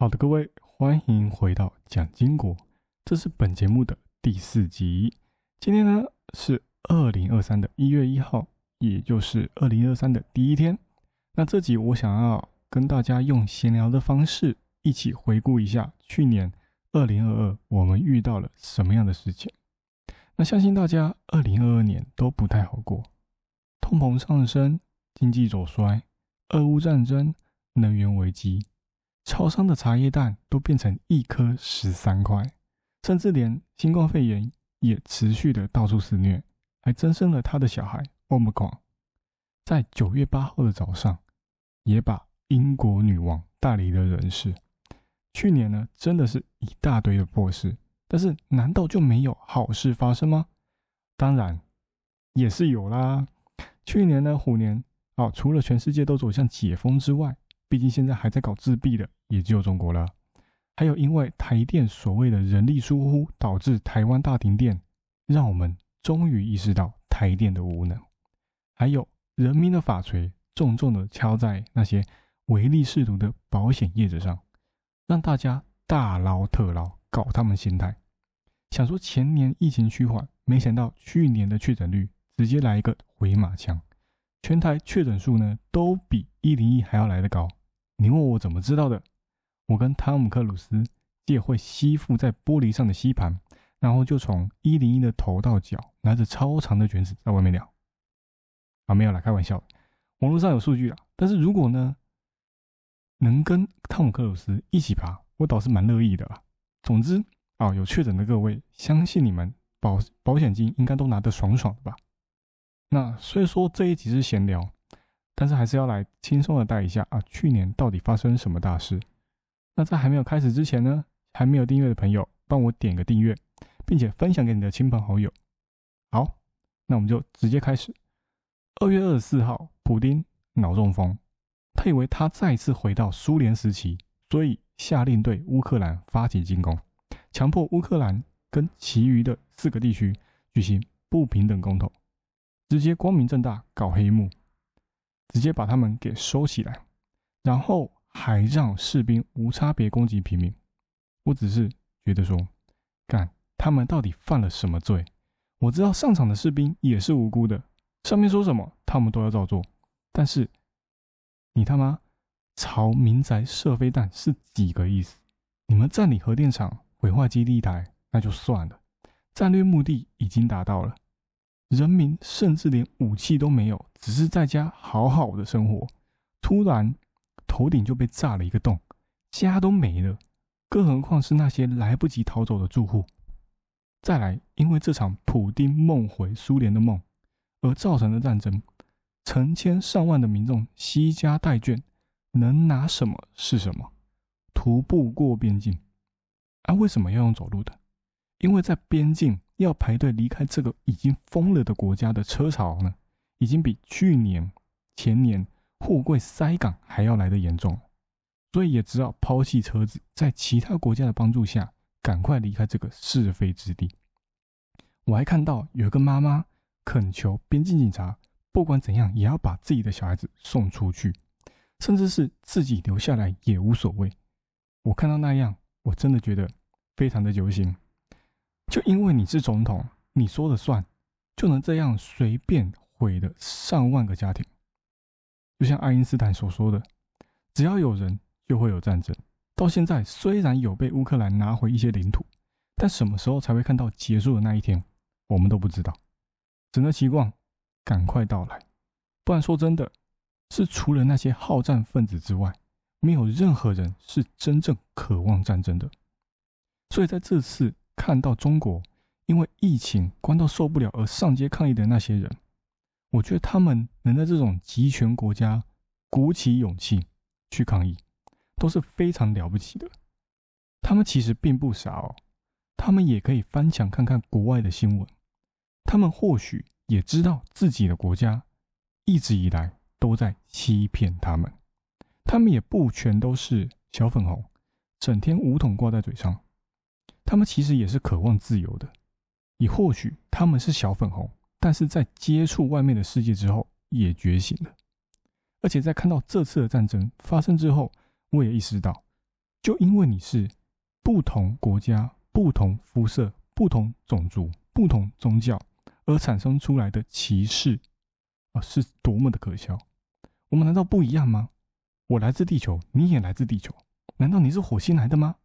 好的，各位，欢迎回到蒋经国，这是本节目的第四集。今天呢是二零二三的一月一号，也就是二零二三的第一天。那这集我想要跟大家用闲聊的方式，一起回顾一下去年二零二二我们遇到了什么样的事情。那相信大家二零二二年都不太好过，通膨上升，经济走衰，俄乌战争，能源危机。超商的茶叶蛋都变成一颗十三块，甚至连新冠肺炎也持续的到处肆虐，还增生了他的小孩欧姆狂。在九月八号的早上，也把英国女王带离了人世。去年呢，真的是一大堆的破事，但是难道就没有好事发生吗？当然也是有啦。去年呢，虎年啊，除了全世界都走向解封之外，毕竟现在还在搞自闭的。也只有中国了，还有因为台电所谓的人力疏忽导致台湾大停电，让我们终于意识到台电的无能。还有人民的法锤重重的敲在那些唯利是图的保险业者上，让大家大捞特捞，搞他们心态。想说前年疫情趋缓，没想到去年的确诊率直接来一个回马枪，全台确诊数呢都比一零一还要来得高。你问我怎么知道的？我跟汤姆克鲁斯借会吸附在玻璃上的吸盘，然后就从一零一的头到脚拿着超长的卷尺在外面聊。啊，没有啦，开玩笑。网络上有数据啊，但是如果呢，能跟汤姆克鲁斯一起爬，我倒是蛮乐意的啦。总之啊，有确诊的各位，相信你们保保险金应该都拿得爽爽的吧？那虽说这一集是闲聊，但是还是要来轻松的带一下啊，去年到底发生什么大事？那在还没有开始之前呢，还没有订阅的朋友，帮我点个订阅，并且分享给你的亲朋好友。好，那我们就直接开始。二月二十四号，普丁脑中风，他以为他再次回到苏联时期，所以下令对乌克兰发起进攻，强迫乌克兰跟其余的四个地区举行不平等公投，直接光明正大搞黑幕，直接把他们给收起来，然后。还让士兵无差别攻击平民，我只是觉得说，干他们到底犯了什么罪？我知道上场的士兵也是无辜的，上面说什么他们都要照做。但是你他妈朝民宅射飞弹是几个意思？你们占领核电厂、毁坏基地台那就算了，战略目的已经达到了，人民甚至连武器都没有，只是在家好好的生活，突然。头顶就被炸了一个洞，家都没了，更何况是那些来不及逃走的住户。再来，因为这场普丁梦回苏联的梦而造成的战争，成千上万的民众惜家带眷，能拿什么是什么，徒步过边境。啊，为什么要用走路的？因为在边境要排队离开这个已经封了的国家的车潮呢，已经比去年、前年。货柜塞港还要来得严重，所以也只好抛弃车子，在其他国家的帮助下，赶快离开这个是非之地。我还看到有一个妈妈恳求边境警察，不管怎样也要把自己的小孩子送出去，甚至是自己留下来也无所谓。我看到那样，我真的觉得非常的揪心。就因为你是总统，你说了算，就能这样随便毁了上万个家庭？就像爱因斯坦所说的，只要有人，就会有战争。到现在，虽然有被乌克兰拿回一些领土，但什么时候才会看到结束的那一天，我们都不知道。只能期望赶快到来。不然说真的，是除了那些好战分子之外，没有任何人是真正渴望战争的。所以在这次看到中国因为疫情关到受不了而上街抗议的那些人。我觉得他们能在这种集权国家鼓起勇气去抗议，都是非常了不起的。他们其实并不傻哦，他们也可以翻墙看看国外的新闻。他们或许也知道自己的国家一直以来都在欺骗他们。他们也不全都是小粉红，整天五统挂在嘴上。他们其实也是渴望自由的，也或许他们是小粉红。但是在接触外面的世界之后，也觉醒了。而且在看到这次的战争发生之后，我也意识到，就因为你是不同国家、不同肤色、不同种族、不同宗教而产生出来的歧视啊，是多么的可笑！我们难道不一样吗？我来自地球，你也来自地球，难道你是火星来的吗？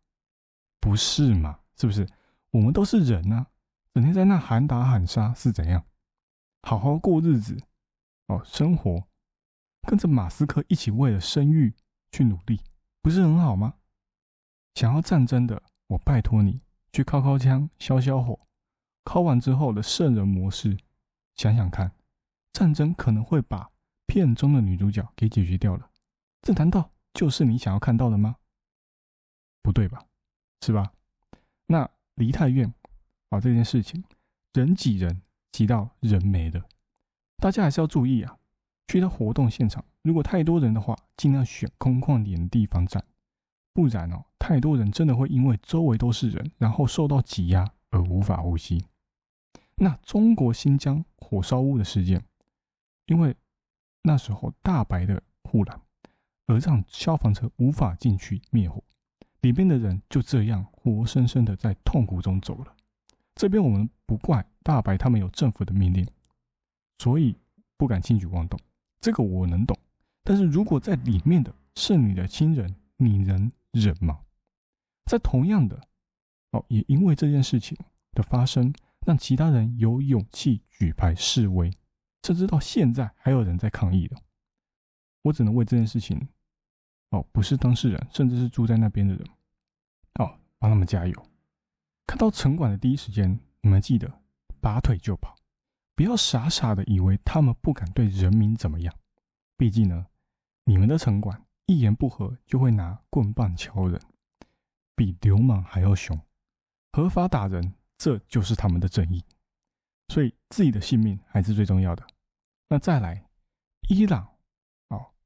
不是嘛？是不是？我们都是人啊，整天在那喊打喊杀是怎样？好好过日子哦，生活跟着马斯克一起为了生育去努力，不是很好吗？想要战争的，我拜托你去敲敲枪、消消火。敲完之后的圣人模式，想想看，战争可能会把片中的女主角给解决掉了。这难道就是你想要看到的吗？不对吧？是吧？那梨泰院啊，这件事情人挤人。挤到人没了，大家还是要注意啊！去到活动现场，如果太多人的话，尽量选空旷点的地方站，不然哦，太多人真的会因为周围都是人，然后受到挤压而无法呼吸。那中国新疆火烧屋的事件，因为那时候大白的护栏，而让消防车无法进去灭火，里面的人就这样活生生的在痛苦中走了。这边我们不怪大白，他们有政府的命令，所以不敢轻举妄动。这个我能懂。但是如果在里面的是你的亲人，你能忍吗？在同样的哦，也因为这件事情的发生，让其他人有勇气举牌示威，甚至到现在还有人在抗议的。我只能为这件事情哦，不是当事人，甚至是住在那边的人哦，帮他们加油。看到城管的第一时间，你们记得拔腿就跑，不要傻傻的以为他们不敢对人民怎么样。毕竟呢，你们的城管一言不合就会拿棍棒敲人，比流氓还要凶。合法打人，这就是他们的正义。所以自己的性命还是最重要的。那再来，伊朗，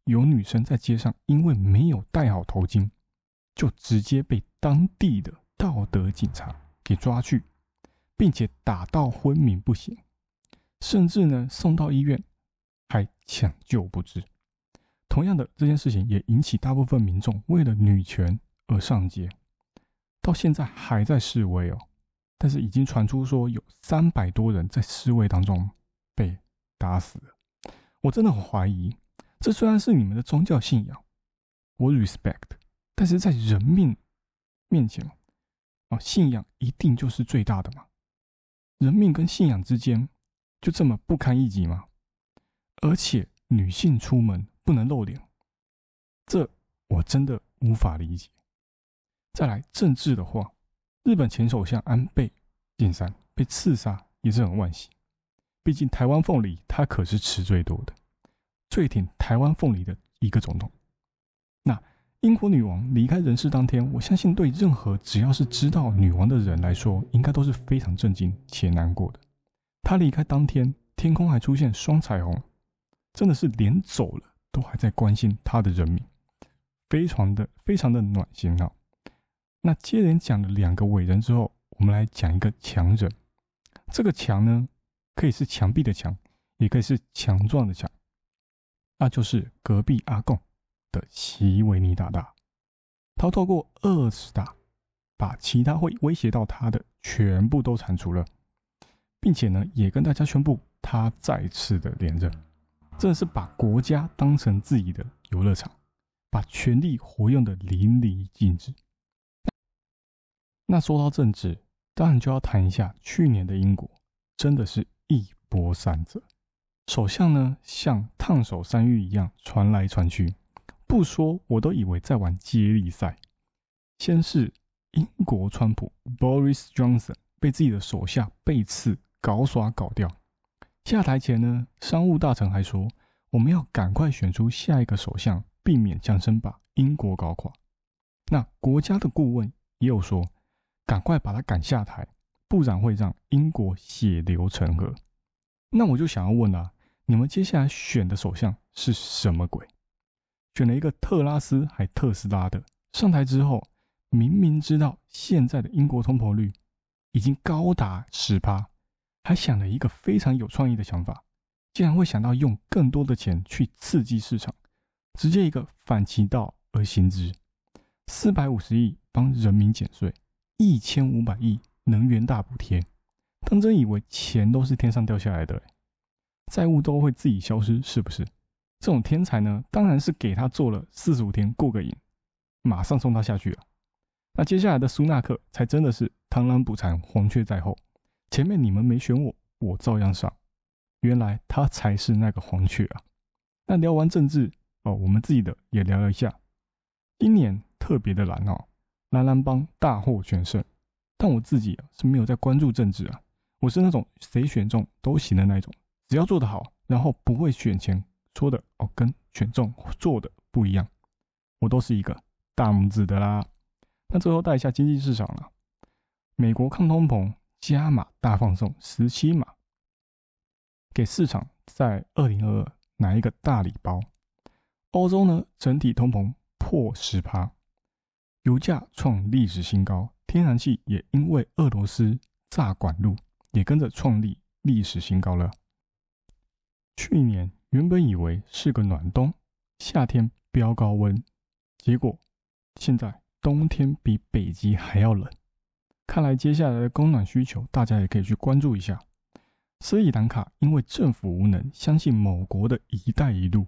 有女生在街上因为没有戴好头巾，就直接被当地的道德警察。给抓去，并且打到昏迷不醒，甚至呢送到医院还抢救不治。同样的这件事情也引起大部分民众为了女权而上街，到现在还在示威哦。但是已经传出说有三百多人在示威当中被打死了。我真的很怀疑，这虽然是你们的宗教信仰，我 respect，但是在人命面前。哦，信仰一定就是最大的吗？人命跟信仰之间就这么不堪一击吗？而且女性出门不能露脸，这我真的无法理解。再来政治的话，日本前首相安倍晋三被刺杀也是很惋惜，毕竟台湾凤梨他可是吃最多的，最挺台湾凤梨的一个总统。那。英国女王离开人世当天，我相信对任何只要是知道女王的人来说，应该都是非常震惊且难过的。她离开当天，天空还出现双彩虹，真的是连走了都还在关心她的人民，非常的非常的暖心啊。那接连讲了两个伟人之后，我们来讲一个强人。这个强呢，可以是墙壁的墙，也可以是强壮的强，那就是隔壁阿贡。的席维尼大大，他透过二十大，把其他会威胁到他的全部都铲除了，并且呢，也跟大家宣布他再次的连任，真的是把国家当成自己的游乐场，把权力活用的淋漓尽致。那说到政治，当然就要谈一下去年的英国，真的是一波三折，首相呢像烫手山芋一样传来传去。不说，我都以为在玩接力赛。先是英国川普 Boris Johnson 被自己的手下背刺搞耍搞掉，下台前呢，商务大臣还说我们要赶快选出下一个首相，避免强生把英国搞垮。那国家的顾问也有说，赶快把他赶下台，不然会让英国血流成河。那我就想要问啊，你们接下来选的首相是什么鬼？选了一个特拉斯还特斯拉的上台之后，明明知道现在的英国通膨率已经高达十趴，还想了一个非常有创意的想法，竟然会想到用更多的钱去刺激市场，直接一个反其道而行之，四百五十亿帮人民减税，一千五百亿能源大补贴，当真以为钱都是天上掉下来的？债务都会自己消失，是不是？这种天才呢，当然是给他做了四十五天过个瘾，马上送他下去了。那接下来的苏纳克才真的是螳螂捕蝉，黄雀在后。前面你们没选我，我照样上。原来他才是那个黄雀啊！那聊完政治哦，我们自己的也聊了一下。今年特别的蓝哦，蓝蓝帮大获全胜。但我自己是没有在关注政治啊，我是那种谁选中都行的那种，只要做得好，然后不会选前说的哦跟选中做的不一样，我都是一个大拇指的啦。那最后带一下经济市场了，美国抗通膨加码大放送十七码，给市场在二零二二拿一个大礼包。欧洲呢整体通膨破十趴，油价创历史新高。天然气也因为俄罗斯炸管路，也跟着创立历史新高了。去年原本以为是个暖冬，夏天飙高温，结果现在冬天比北极还要冷。看来接下来的供暖需求，大家也可以去关注一下。斯里兰卡因为政府无能，相信某国的一带一路，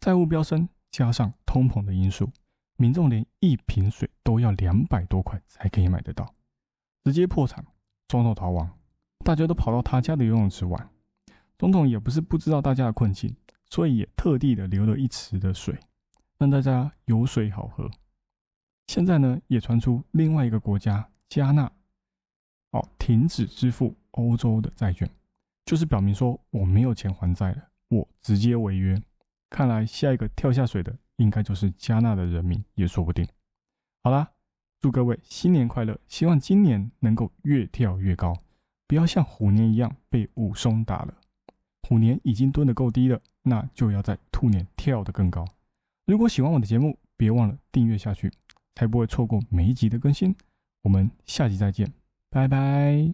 债务飙升，加上通膨的因素。民众连一瓶水都要两百多块才可以买得到，直接破产，总统逃亡，大家都跑到他家的游泳池玩。总统也不是不知道大家的困境，所以也特地的留了一池的水，让大家有水好喝。现在呢，也传出另外一个国家加纳，哦，停止支付欧洲的债券，就是表明说我没有钱还债了，我直接违约。看来下一个跳下水的。应该就是加纳的人民也说不定。好啦，祝各位新年快乐！希望今年能够越跳越高，不要像虎年一样被武松打了。虎年已经蹲得够低了，那就要在兔年跳得更高。如果喜欢我的节目，别忘了订阅下去，才不会错过每一集的更新。我们下集再见，拜拜。